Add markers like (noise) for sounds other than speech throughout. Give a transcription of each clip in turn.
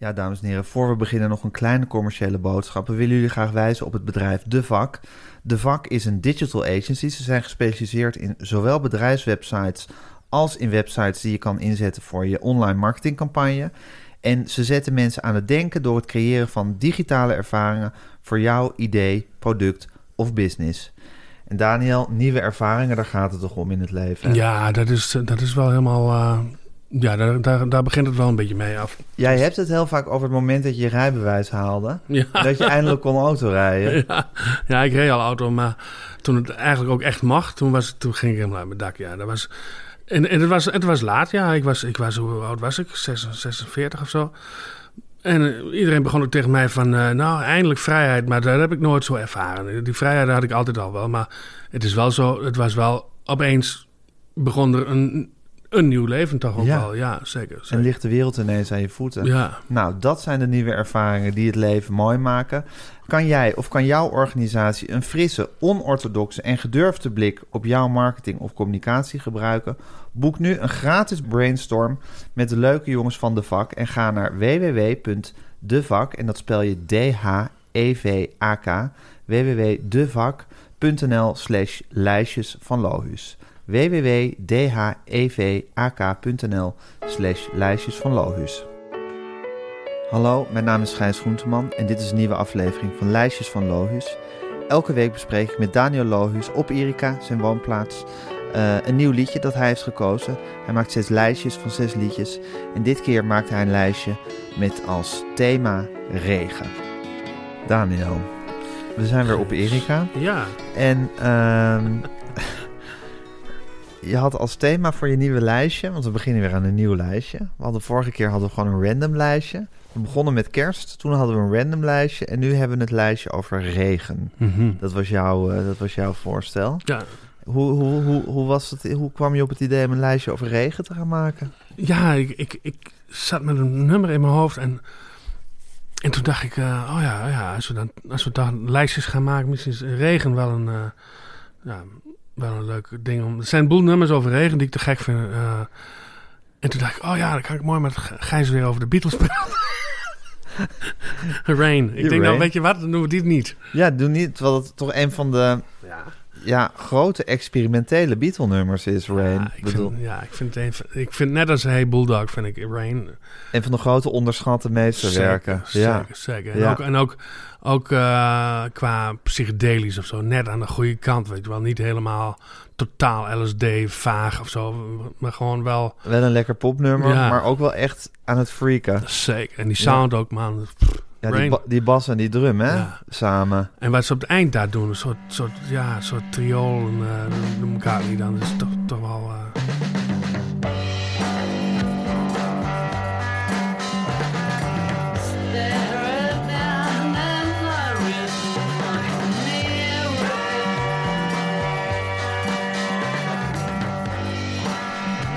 Ja, dames en heren, voor we beginnen nog een kleine commerciële boodschap. We willen jullie graag wijzen op het bedrijf De Vak. De Vak is een digital agency. Ze zijn gespecialiseerd in zowel bedrijfswebsites als in websites die je kan inzetten voor je online marketingcampagne. En ze zetten mensen aan het denken door het creëren van digitale ervaringen voor jouw idee, product of business. En Daniel, nieuwe ervaringen, daar gaat het toch om in het leven? Ja, dat is, dat is wel helemaal... eh, ja, daar, daar, daar begint het wel een beetje mee af. Jij hebt het heel vaak over het moment dat je je rijbewijs haalde. Ja. Dat je eindelijk kon autorijden. (laughs) Ja, ja, ik reed al auto, maar toen het eigenlijk ook echt mag, toen, was, toen ging ik helemaal uit mijn dak. Ja, dat was, en, en het, was, het was laat, ja. Ik was, ik was, hoe oud was ik? 46 46 of zo. En eh, iedereen begon ook tegen mij van, eh, nou, eindelijk vrijheid. Maar dat heb ik nooit zo ervaren. Die vrijheid had ik altijd al wel. Maar het is wel zo, het was wel opeens begon er een, een nieuw leven toch ook Ja. wel. Ja, zeker. En ligt de wereld ineens aan je voeten. Ja, Nou, dat zijn de nieuwe ervaringen die het leven mooi maken. Kan jij of kan jouw organisatie een frisse, onorthodoxe en gedurfde blik op jouw marketing of communicatie gebruiken? Boek nu een gratis brainstorm met de leuke jongens van De Vak en ga naar www.devak, en dat spel je D-H-E-V-A-K, www.devak.nl slash lijstjes van Lohuus www.dhevak.nl slash lijstjes van Lohuus Hallo, mijn naam is Gijs Groenteman en dit is een nieuwe aflevering van Lijstjes van Lohuus. Elke week bespreek ik met Daniel Lohuus op Erika, zijn woonplaats, eh, een nieuw liedje dat hij heeft gekozen. Hij maakt zes lijstjes van zes liedjes en dit keer maakt hij een lijstje met als thema regen. Daniel, we zijn weer op Erika ja. en ehm, je had als thema voor je nieuwe lijstje, want we beginnen weer aan een nieuw lijstje. We hadden vorige keer hadden we gewoon een random lijstje. We begonnen met kerst, toen hadden we een random lijstje en nu hebben we het lijstje over regen. Mhm. Dat was, jouw, eh, dat was jouw voorstel. ja. Hoe, hoe, hoe, hoe, was het, hoe kwam je op het idee om een lijstje over regen te gaan maken? Ja, ik, ik, ik zat met een nummer in mijn hoofd en, en toen dacht ik, eh, oh ja, oh ja als, we dan, als we dan lijstjes gaan maken, misschien is regen wel een, eh, ja, wel een leuk ding. Om, er zijn een boel nummers over regen die ik te gek vind. eh. en toen dacht ik, oh ja, dan kan ik mooi met Gijs weer over de Beatles praten. (laughs) Rain. Ik denk, Rain. nou weet je wat, dan doen we dit niet. Ja, doe niet, terwijl het toch een van de Ja, ja, grote experimentele Beatle-nummers is, Rain. ja, ik, bedoel, vind, ja ik, vind het ik vind net als Hey Bulldog, vind ik Rain een van de grote onderschatte meesterwerken. Zeker, ja. zeker, zeker. En Ja. ook, en ook, ook eh, qua psychedelisch of zo, net aan de goede kant, weet je wel. Niet helemaal totaal LSD, vaag of zo, maar gewoon wel Wel een lekker popnummer, Ja. maar ook wel echt aan het freaken. zeker. En die sound ook, man. Ja, die, Rain. ba- die bas en die drum, hè? Ja. Samen. En wat ze op het eind daar doen, een soort, soort, ja, een soort triool, en, eh, noem elkaar niet dan, dat is toch, toch wel... eh,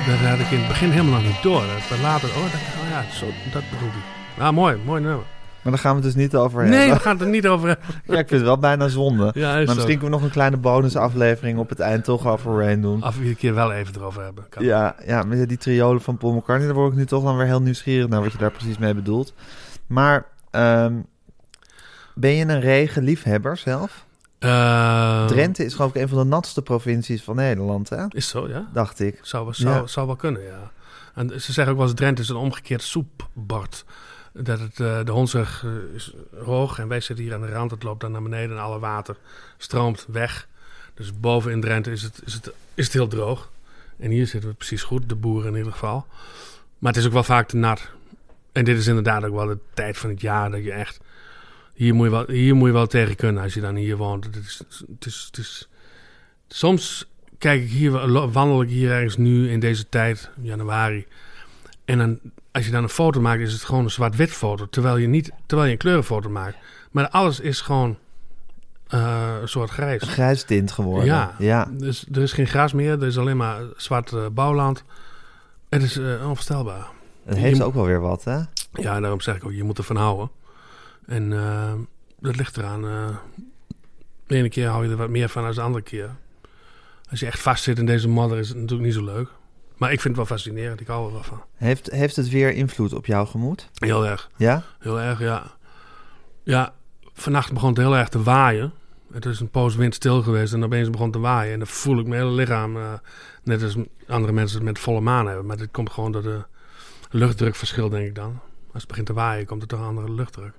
Dat had ik in het begin helemaal nog niet door. Dat later, oh, dat, oh ja, zo, dat bedoelde ik. Ah, mooi, mooi nummer. Maar daar gaan we het dus niet over Nee, hebben. we gaan het er niet over hebben. Ja, ik vind het wel bijna zonde. Ja, maar zo. misschien kunnen we nog een kleine bonusaflevering op het eind toch over Rain doen. Af en toe keer wel even erover hebben. Kan. Ja, ja, met die triolen van Paul McCartney, daar word ik nu toch dan weer heel nieuwsgierig naar wat je daar precies mee bedoelt. Maar ehm, ben je een regenliefhebber zelf? Eh, Drenthe is geloof ik een van de natste provincies van Nederland, hè? Is zo, ja? Dacht ik. Zou, wel- zou, Ja. zou wel kunnen, ja. En ze zeggen ook wel eens Drenthe is een omgekeerd soepbord. Dat het, eh, de Hondsrug eh, is hoog en wij zitten hier aan de rand. Het loopt dan naar beneden en alle water stroomt weg. Dus boven in Drenthe is het, is het, is het heel droog. En hier zitten we precies goed, de boeren in ieder geval. Maar het is ook wel vaak te nat. En dit is inderdaad ook wel de tijd van het jaar dat je echt... Hier moet je wel, hier moet je wel tegen kunnen als je dan hier woont. Het is, het is, het soms kijk ik hier, wandel ik hier ergens nu in deze tijd, januari. En dan, als je dan een foto maakt, is het gewoon een zwart-wit foto. Terwijl je, niet, terwijl je een kleurenfoto maakt. Maar alles is gewoon eh, een soort grijs. Een grijs tint geworden. Ja. ja. Dus er is geen gras meer, er is alleen maar zwart eh, bouwland. Het is eh, onvoorstelbaar. Het heeft Je- ook wel weer wat, hè? Ja, daarom zeg ik ook, je moet ervan houden. En dat ligt eraan. de ene keer hou je er wat meer van dan de andere keer. Als je echt vast zit in deze modder is het natuurlijk niet zo leuk. Maar ik vind het wel fascinerend. Ik hou er wel van. Heeft, heeft het weer invloed op jouw gemoed? Heel erg. Ja? Heel erg, ja. Ja, vannacht begon het heel erg te waaien. Het is een poos windstil geweest en opeens begon het te waaien. En dan voel ik mijn hele lichaam, eh, net als andere mensen het met volle maan hebben. Maar dit komt gewoon door de luchtdrukverschil, denk ik dan. Als het begint te waaien, komt er toch een andere luchtdruk.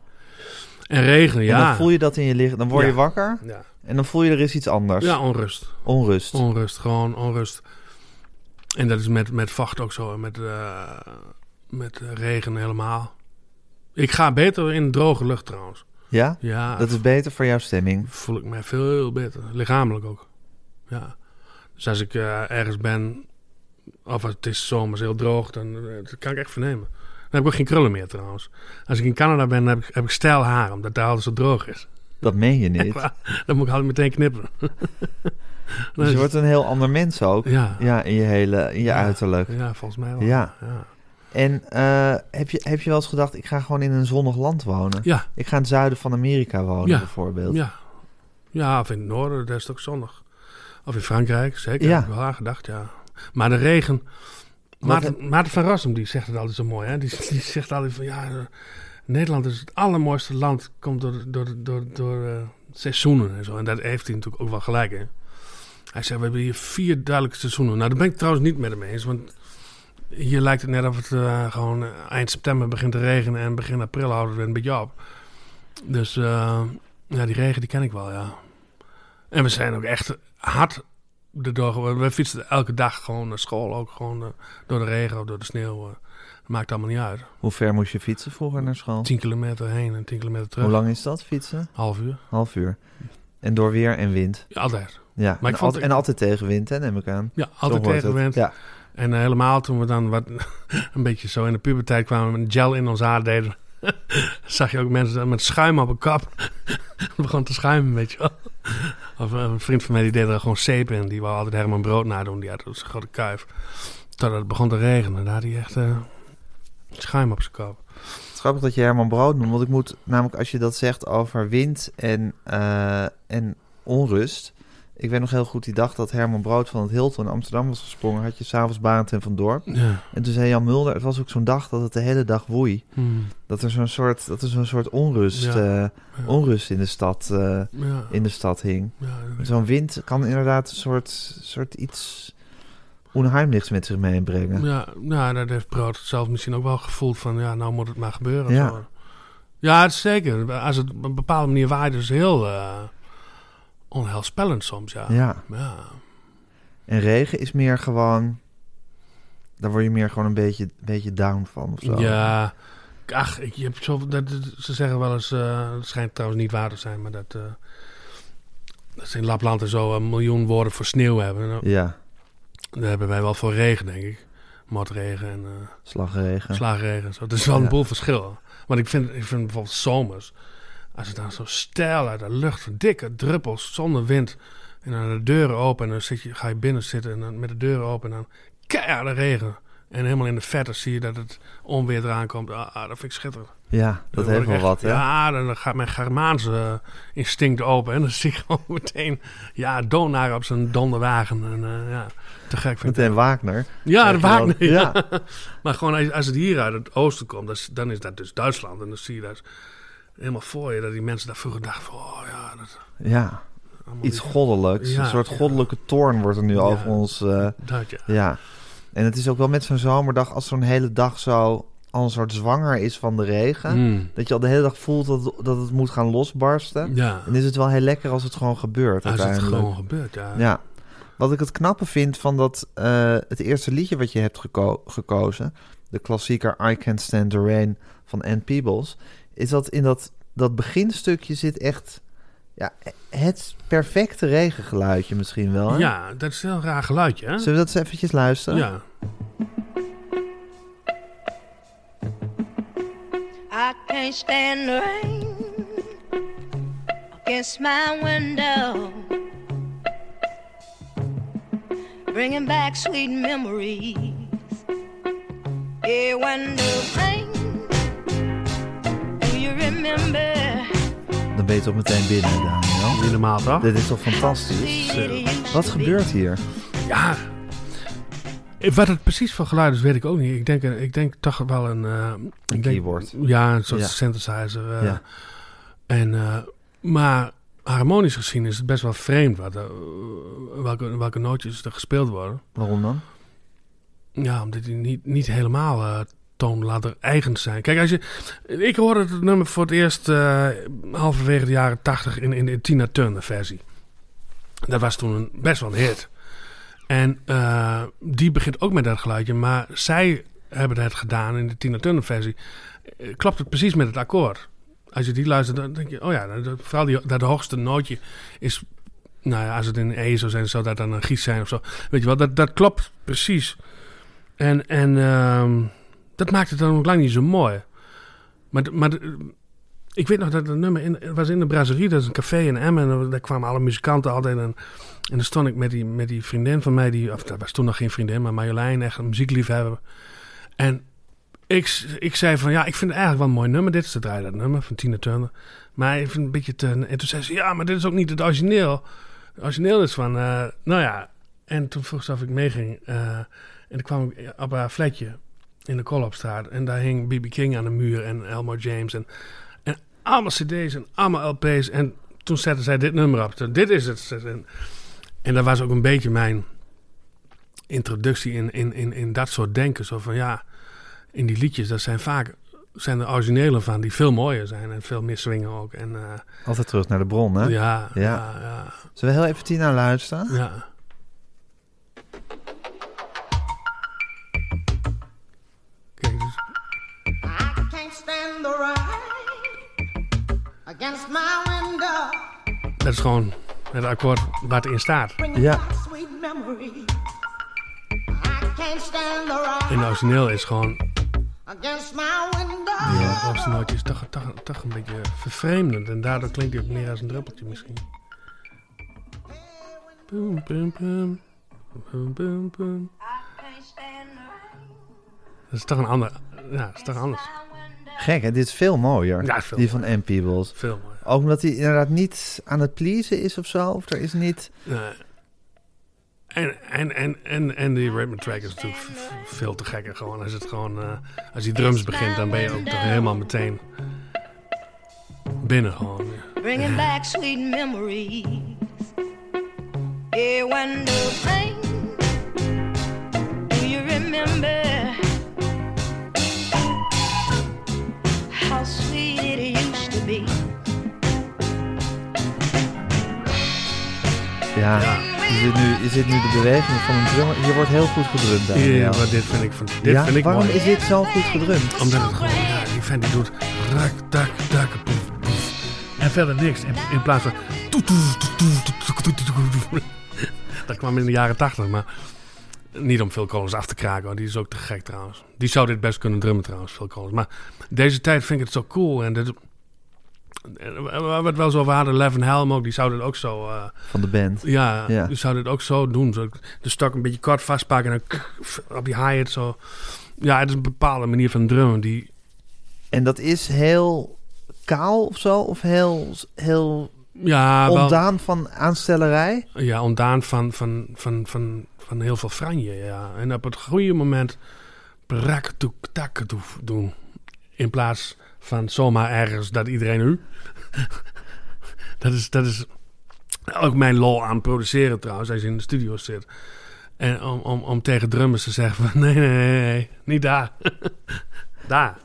En regen, ja. En dan voel je dat in je lichaam. Dan word je Ja. wakker Ja, en dan voel je er is iets anders. ja onrust. Onrust. Onrust, gewoon onrust. En dat is met, met vacht ook zo. En met, eh, met eh, regen helemaal. Ik ga beter in droge lucht trouwens. ja? Ja, Dat is beter voor jouw stemming. voel ik mij veel beter. Lichamelijk ook. Ja. Dus als ik eh, ergens ben, of het is zomers heel droog, dan dat kan ik echt vernemen. Dan heb ik ook geen krullen meer trouwens. Als ik in Canada ben, heb ik, heb ik stijl haar, omdat daar alles zo droog is. Dat meen je niet. (laughs) Dan moet ik altijd meteen knippen. (laughs) (laughs) Dus je wordt een heel ander mens ook. ja. Ja, in je hele, in je Ja. uiterlijk. ja, volgens mij wel. Ja. ja. En eh, heb, je, heb je wel eens gedacht, ik ga gewoon in een zonnig land wonen? Ja, Ik ga in het zuiden van Amerika wonen, bijvoorbeeld. ja. Ja, of in het noorden, daar is het ook zonnig. Of in Frankrijk, zeker. Ja. Heb ik wel aan gedacht, ja. Maar de regen... Maarten, Maarten van Rossum, die zegt het altijd zo mooi, hè. Die, (laughs) die zegt altijd van, ja... Nederland is het allermooiste land, komt door, door, door, door eh, seizoenen en zo. En daar heeft hij natuurlijk ook wel gelijk in. Hij zegt, we hebben hier vier duidelijke seizoenen. Nou, daar ben ik trouwens niet met hem eens, want... Hier lijkt het net of het eh, gewoon eh, eind september begint te regenen en begin april houden we het een beetje op. Dus eh, ja, die regen die ken ik wel, ja. En we zijn ook echt hard erdoor. We fietsen elke dag gewoon naar school, ook gewoon door de regen of door de sneeuw. dat maakt allemaal niet uit. Hoe ver moest je fietsen vroeger naar school? 10 kilometer heen en 10 kilometer terug. Hoe lang is dat, fietsen? Half uur. Half uur. En door weer en wind. Ja, altijd. Ja, Maar en, ik vond- al- en altijd tegen wind, hè, neem ik aan. Ja, altijd tegenwind. Ja. En eh, helemaal toen we dan wat (laughs) een beetje zo in de puberteit kwamen met gel in ons haar deden. (laughs) zag je ook mensen met schuim op een kap. (laughs) Het begon te schuimen, weet je wel. Of eh, een vriend van mij die deed er gewoon zeep in. Die wou altijd Herman Brood nadoen. Die had zo'n grote kuif. Totdat het begon te regenen. Daar had hij echt eh, schuim op zijn kop. Het is grappig dat je Herman Brood noemt. Want ik moet namelijk, als je dat zegt over wind en, en onrust. Ik weet nog heel goed die dag dat Herman Brood van het Hilton in Amsterdam was gesprongen. Had je s'avonds Barend en Van Dorp. Ja. En toen zei Jan Mulder, het was ook zo'n dag dat het de hele dag woei. Hmm. Dat er zo'n soort, dat er zo'n soort onrust, Ja. eh, onrust in de stad, eh, in de stad hing. Zo'n wind kan inderdaad een soort, soort iets onheimlichts met zich meebrengen. Ja, ja, dat heeft Brood zelf misschien ook wel gevoeld van... ja, nou moet het maar gebeuren. Ja. zo. ja het is zeker. Als het op een bepaalde manier waait, is heel eh, onheilspellend soms, ja. Ja. ja. En regen is meer gewoon, daar word je meer gewoon een beetje, beetje down van of zo. Ja, ach, ik, je hebt zoveel, dat, ze zeggen wel eens, eh het schijnt trouwens niet waar te zijn, maar dat, eh, dat ze in Lapland en zo een miljoen woorden voor sneeuw hebben. Nou, Ja, daar hebben wij wel voor regen, denk ik. Motregen en eh slagregen. slaagregen. en Zo. Het is wel Ja. een boel verschil. Want ik vind, ik vind bijvoorbeeld zomers, als het dan zo stijl uit de lucht, dikke druppels, zonder wind, en dan de deuren open en dan zit je, ga je binnen zitten en dan met de deuren open en dan keiharde regen. En helemaal in de verte zie je dat het onweer eraan komt. Ah, ah, dat vind ik schitterend. ja, dat heeft wel echt- wat, hè? Ja, dan gaat mijn Germaanse eh, instinct open. En dan (laughs) zie ik gewoon meteen, ja, Donar op zijn donderwagen. En eh, ja, te gek vind ik Meteen Wagner. ja, de Wagner. Ja. Ja. (laughs) maar gewoon als, als het hier uit het oosten komt, dan is dat dus Duitsland. En dan zie je dat helemaal voor je, dat die mensen daar vroeger dachten van, oh ja, dat Ja, iets goddelijks. Ja, een soort goddelijke toorn wordt er nu over ons... eh, Dat ja. ja. En het is ook wel met zo'n zomerdag, als zo'n hele dag zo al een soort zwanger is van de regen. Mm. Dat je al de hele dag voelt dat, het- dat het moet gaan losbarsten. Ja, En is het wel heel lekker als het gewoon gebeurt als het gewoon gebeurt, ja. Ja. Wat ik het knappe vind van dat, eh, het eerste liedje wat je hebt geko- gekozen, de klassieker I Can't Stand the Rain van Ann Peebles, is dat in dat, dat beginstukje zit echt ja, het perfecte regengeluidje misschien wel. Hè? Ja, dat is een heel raar geluidje, hè? Zullen we dat eens eventjes luisteren? Ja. I can't stand the rain against my window, bringing back sweet memories. Yeah, when the rain? Dan ben je toch meteen binnen, Daniel. Normaal, toch? Dit is toch fantastisch? Wat gebeurt hier? Ja. Wat het precies voor geluid is, weet ik ook niet. Ik denk, ik denk toch wel een... eh, ik denk, keyboard. Ja, een soort Ja. synthesizer. eh. Ja. en, eh, maar harmonisch gezien is het best wel vreemd wat, welke, welke nootjes er gespeeld worden. Waarom dan? Ja, omdat die niet, niet helemaal toonladder eigen zijn. Kijk, als je, ik hoorde het nummer voor het eerst eh, halverwege de jaren tachtig in, in de Tina Turner versie. Dat was toen een, best wel een hit. En eh, die begint ook met dat geluidje, maar zij hebben het gedaan in de Tina Turner versie. Eh, klopt het precies met het akkoord. Als je die luistert, dan denk je, oh ja, dat- vooral die, dat hoogste nootje is, nou ja, als het in E zou zijn, zou dat dan een gies zijn of zo. Weet je wel, dat, dat klopt precies. En, en ehm, dat maakt het dan ook lang niet zo mooi. Maar, de- maar de- ik weet nog dat het nummer in, was in de Brasserie, dat is een café in Emmen. En daar kwamen alle muzikanten altijd. En, en dan stond ik met die, met die vriendin van mij, die, of dat was toen nog geen vriendin, maar Marjolein, echt een muziekliefhebber. En ik, ik zei van, ja, ik vind het eigenlijk wel een mooi nummer. Dit is het draai dat nummer van Tina Turner. Maar ik vind een beetje te... En toen zei ze, ja, maar dit is ook niet het origineel. Het origineel is van, eh, nou ja. En toen vroeg ze of ik meeging. eh, en toen kwam ik op haar in de Koolopstraat. En daar hing B.B. King aan de muur en Elmore James. En, en allemaal cd's en allemaal LP's. En toen zette zij dit nummer op. Dit is het. En, en dat was ook een beetje mijn introductie in, in, in, in dat soort denken. Zo van ja, in die liedjes, dat zijn vaak zijn er originele van die veel mooier zijn en veel meer swingen ook. En eh, Altijd terug naar de bron, hè? ja, Ja. ja, ja, Zullen we heel even Tina luisteren? ja. Dat is gewoon het akkoord waar het in staat. Ja. In de origineel is gewoon. Ja. Het nootje is toch, toch, toch een beetje vervreemdend. En daardoor klinkt hij ook meer als een druppeltje misschien. Boom, boom, boom. Boom, boom, boom. Dat is toch een ander... Ja, dat is toch anders. Gek, hè? Dit is veel mooier. Ja, veel die van M. Peebles. Veel mooier. Ook omdat hij inderdaad niet aan het pleasen is of zo. Of er is niet... Nee. En, en, en, en, en die rhythm track is natuurlijk veel te gekker gewoon. Als het gewoon... eh, als die drums begint, dan ben je ook toch helemaal meteen... Binnen gewoon. ja. bringing back sweet memories. Yeah, when the do you remember how sweet it used to be? Ja, Je, zit nu, je zit nu de beweging van een drummer. Hier wordt heel goed gedrumd. Ja, Daniel. maar dit vind ik, van, dit ja? vind ik Waarom mooi. is dit zo goed gedrumd? Omdat het gewoon, ja, die vent die doet rak, poef, poef. En verder niks. In, in plaats van... Dat kwam in de jaren tachtig, maar niet om Phil Collins af te kraken. hoor. Die is ook te gek trouwens. Die zou dit best kunnen drummen trouwens, Phil Collins. Maar deze tijd vind ik het zo cool. En dit, waar we het wel zo over hadden, Levin Helm ook, die zou dit ook zo... eh, Van de band. ja, Ja. die zou dit ook zo doen. Zo, de stok een beetje kort vastpakken en dan op die hi-hat zo... Ja, het is een bepaalde manier van drummen die En dat is heel kaal of zo? Of heel, heel Ja, ontdaan van aanstellerij? ja ontdaan van, van, van, van, van heel veel franje, ja. En op het goede moment brakatoek takatoef doen. In plaats van zomaar ergens dat iedereen u. (laughs) dat, is, dat is ook mijn lol aan produceren trouwens, als je in de studio zit. En om, om, om tegen drummers te zeggen van (laughs) nee, nee, nee, nee niet daar. (laughs) daar.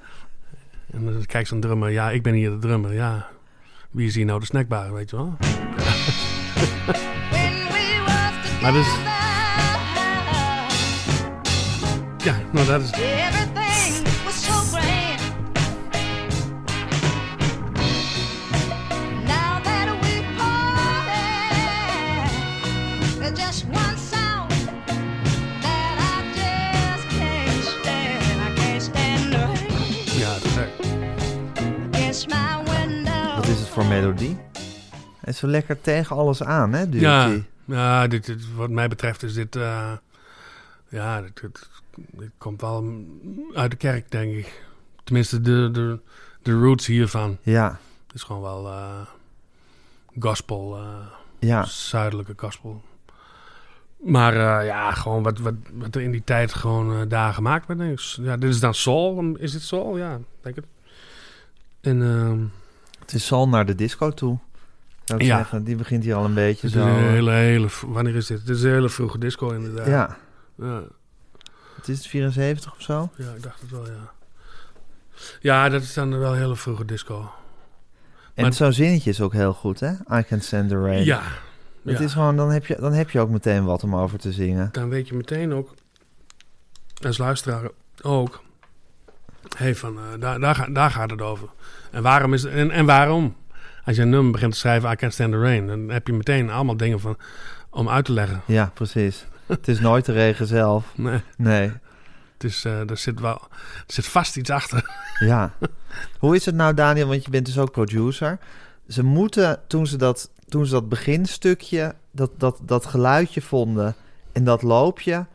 En dan kijkt zo'n drummer, ja, ik ben hier de drummer, ja. Wie is hier nou de snackbar, weet je wel? Maar dus... Ja, nou dat is... melodie? Is zo lekker tegen alles aan, hè? Ja, ja dit, dit- wat mij betreft is dit... eh, ja, dit, komt wel uit de kerk, denk ik. Tenminste, de, de, de roots hiervan. Ja, Het is gewoon wel eh, gospel, eh, ja. zuidelijke gospel. Maar ja, gewoon wat, wat, wat er in die tijd gewoon daar gemaakt werd. ik. Ja, dit is dan soul. Is dit soul? Ja, denk het. En ehm, Het is Sal naar de disco toe. Zou ik Ja. zeggen. Die begint hier al een beetje het zo. een hele, hele... Wanneer is dit? Dit is een hele vroege disco inderdaad. Ja, Ja, het is 74 of zo. ja, ik dacht het wel, ja. Ja, dat is dan wel een hele vroege disco. En zo'n zinnetje is ook heel goed, hè? I can send the rain. Ja. Het ja. is gewoon, dan heb, je, dan heb je ook meteen wat om over te zingen. dan weet je meteen ook, als luisteraar ook, hey, van, eh, daar, daar, daar gaat het over. En waarom, is, en, en waarom? Als je een nummer begint te schrijven, I Can't Stand the Rain, dan heb je meteen allemaal dingen van, om uit te leggen. Ja, precies. het is nooit de regen zelf. (laughs) Nee, Nee, het is, eh, er, zit wel, er zit vast iets achter. (laughs) ja. Hoe is het nou, Daniel? Want je bent dus ook producer. Ze moeten, toen ze dat, toen ze dat beginstukje, dat, dat, dat geluidje vonden en dat loopje,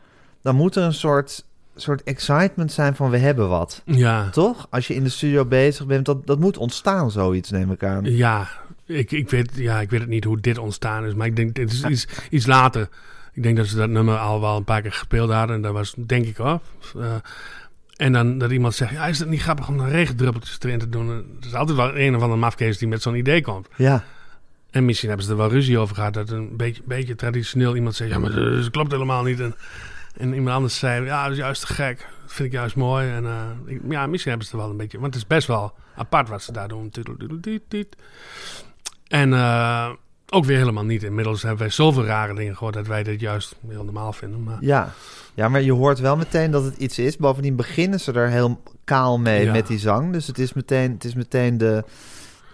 dan moet er een soort, soort excitement zijn van we hebben wat. Ja, Toch? Als je in de studio bezig bent, dat, dat moet ontstaan, zoiets neem ik aan. ja, ik, ik, weet, ja, ik weet het niet hoe dit ontstaan is, maar ik denk, dit is iets, iets later. Ik denk dat ze dat nummer al wel een paar keer gespeeld hadden. En dat was, denk ik, hoor. eh, en dan dat iemand zegt, ja, is het niet grappig om een regendruppeltjes erin te doen? En Er is altijd wel een of andere mafkees die met zo'n idee komt. Ja, En misschien hebben ze er wel ruzie over gehad. Dat een beetje, beetje traditioneel iemand zegt, ja, maar dat klopt helemaal niet. En, en iemand anders zei, ja, dat is juist te gek. Dat vind ik juist mooi. En eh, ik- ja, misschien hebben ze er wel een beetje... Want het is best wel apart wat ze daar doen. En eh, ook weer helemaal niet. Inmiddels hebben wij zoveel rare dingen gehoord... dat wij dit juist heel normaal vinden. Maar ja. Ja, maar je hoort wel meteen dat het iets is. Bovendien beginnen ze er heel kaal mee Ja. met die zang. Dus het is meteen, het is meteen de...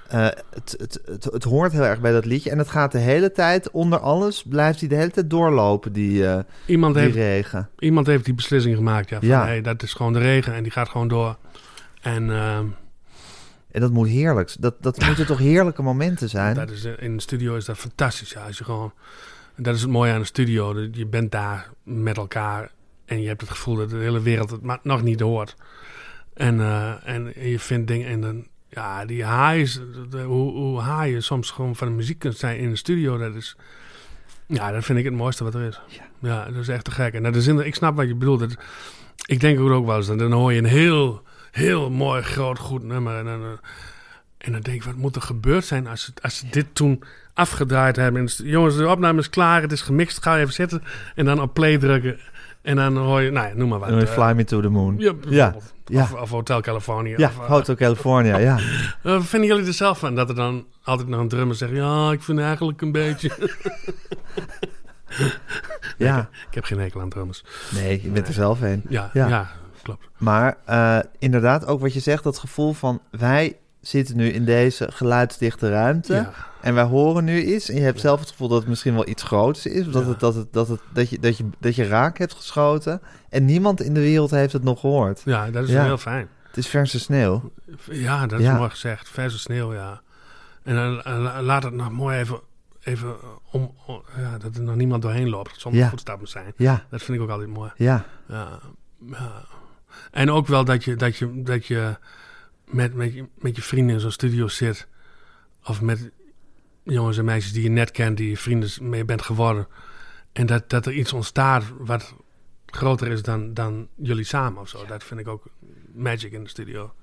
eh, het, het, het, het hoort heel erg bij dat liedje. En het gaat de hele tijd, onder alles, blijft hij de hele tijd doorlopen, die, eh, iemand, die heeft, regen. iemand heeft die beslissing gemaakt. Ja, van, Ja. Hey, dat is gewoon de regen en die gaat gewoon door. En... ehm, En dat moet heerlijk. Dat, dat (laughs) moeten toch heerlijke momenten zijn? Dat is, in de studio is dat fantastisch. Ja, als je gewoon, dat is het mooie aan de studio. Je bent daar met elkaar en je hebt het gevoel dat de hele wereld het maar nog niet hoort. En, eh, en je vindt dingen en dan, ja, die de- de- hoe, hoe je soms gewoon van de muziek kunt zijn in de studio, dat is, ja, dat vind ik het mooiste wat er is. Ja, dat is echt te gek. En dat is in, ik snap wat je bedoelt. Dat, ik denk ook wel eens, dan hoor je een heel, heel mooi, groot, goed nummer en dan... eh, en dan denk ik, wat moet er gebeurd zijn als ze, als ze dit toen afgedraaid hebben? En jongens, de opname is klaar, het is gemixt, ga even zitten. En dan op play drukken. En dan hoor je, nou ja, noem maar wat. Eh, Fly Me to the Moon. ja, ja. Of, of Hotel California. Ja, of, eh, Hotel California, ja. (laughs) eh, vinden jullie er zelf van? Dat er dan altijd nog een drummer zegt, ja, ik vind eigenlijk een beetje... (laughs) Ja, ik heb geen hekel aan drummers. nee, je bent er zelf een. Ja, Ja. ja. klopt. Maar inderdaad, ook wat je zegt, dat gevoel van wij zitten nu in deze geluidsdichte ruimte. Ja. En wij horen nu iets. En je hebt zelf het gevoel dat het misschien wel iets groots is. Of dat, Ja. het, dat, het, dat, het, dat, je, dat, je, dat je raak hebt geschoten. En niemand in de wereld heeft het nog gehoord. ja, dat is heel fijn. Het is verse sneeuw. Ja, dat is mooi gezegd. Verse sneeuw, ja. En dan eh, la- laat het nog mooi even, even om, om- ja, dat er nog niemand doorheen loopt zonder voetstappen zijn. Ja, Dat vind ik ook altijd mooi. ja, Ja, ja. En ook wel dat je, dat je, dat je met, met, je, met je vrienden in zo'n studio zit. Of met jongens en meisjes die je net kent, die je vrienden mee bent geworden. En dat, dat er iets ontstaat wat groter is dan, dan jullie samen of zo. Dat vind ik ook magic in de studio.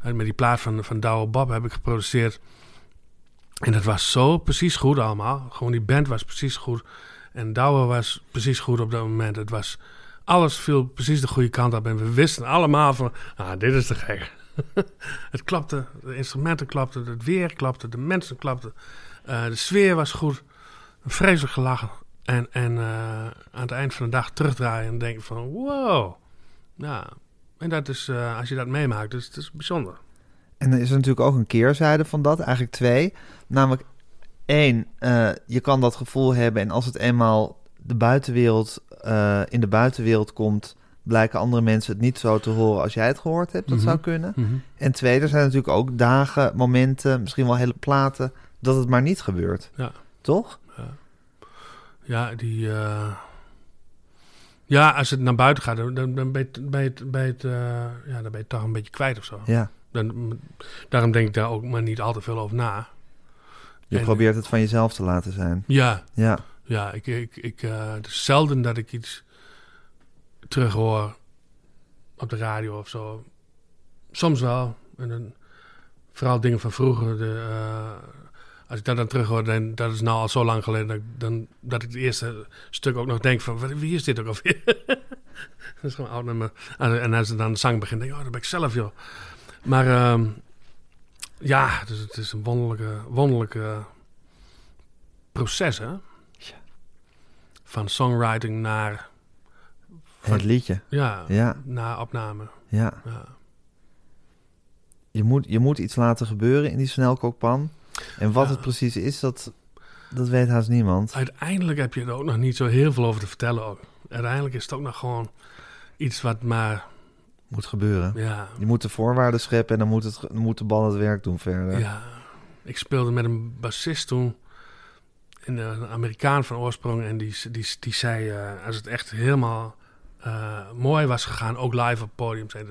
En met die plaat van, van Douwe Bob heb ik geproduceerd. En dat was zo precies goed allemaal. Gewoon die band was precies goed. En Douwe was precies goed op dat moment. Het was, alles viel precies de goede kant op. En we wisten allemaal van, ah, dit is te gek. (laughs) het klapte, de instrumenten klapten, het weer klapte, de mensen klapten. Eh, de sfeer was goed. Vreselijk gelachen. En, en eh, aan het eind van de dag terugdraaien en denken van, wow. Ja, en dat is, eh, als je dat meemaakt, dus het is bijzonder. En er is natuurlijk ook een keerzijde van dat, eigenlijk twee. Namelijk één, je kan dat gevoel hebben en als het eenmaal de buitenwereld, in de buitenwereld komt, blijken andere mensen het niet zo te horen als jij het gehoord hebt. Dat Mhm. zou kunnen. En twee, er zijn natuurlijk ook dagen, momenten, misschien wel hele platen, dat het maar niet gebeurt. Ja. Toch? Ja, die. eh, Ja, als het naar buiten gaat, dan, dan ben je, je, het- je het, ja, dan ben je toch een beetje kwijt of zo. Ja. Dan, daarom denk ik daar ook maar niet al te veel over na. Je En- probeert het van jezelf te laten zijn. Ja, Ja. Ja, ik, ik, ik, eh, het is zelden dat ik iets terughoor op de radio of zo. Soms wel. En dan, vooral dingen van vroeger. De, eh, als ik dat dan terughoor, dan dat is nou al zo lang geleden... Dat, ik- dan, dat ik het eerste stuk ook nog denk van... wat- Wie is dit ook alweer? (laughs) dat is gewoon oud nummer. En, en als het dan de zang begint, denk ik... Oh, dat ben ik zelf, joh. Maar ehm, ja, dus het is een wonderlijke, wonderlijke proces, hè? Van songwriting naar, Het liedje. ja, Ja, naar opname. ja. Ja. Je moet, je moet iets laten gebeuren in die snelkookpan. En wat Ja. het precies is, dat, dat weet haast niemand. Uiteindelijk heb je er ook nog niet zo heel veel over te vertellen. Ook. Uiteindelijk is het ook nog gewoon iets wat maar, Moet gebeuren. ja, Je moet de voorwaarden scheppen en dan moet, het, dan moet de bal het werk doen verder. ja. Ik speelde met een bassist toen, in een Amerikaan van oorsprong. En die, die, die zei, eh, als het echt helemaal eh, mooi was gegaan, ook live op podium. En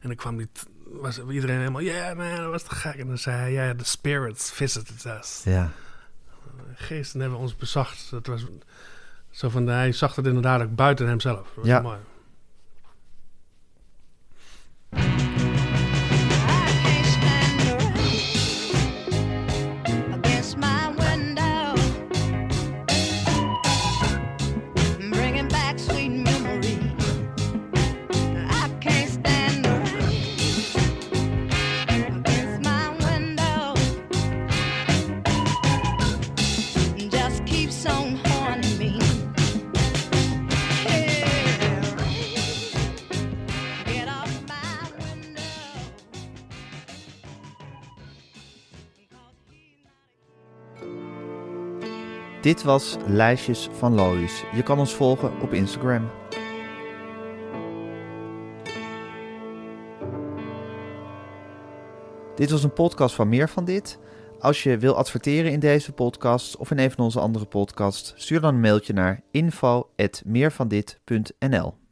dan kwam die, was iedereen helemaal, yeah man, dat was te gek. En dan zei hij, ja, the spirits visited us. Ja. geesten hebben ons bezacht. Dat was zo van, hij zag het inderdaad ook buiten hemzelf. Dat was Ja. mooi. Dit was Lijstjes van Lois. Je kan ons volgen op Instagram. Dit was een podcast van Meer van Dit. Als je wil adverteren in deze podcast of in een van onze andere podcasts, stuur dan een mailtje naar info.meervandit.nl.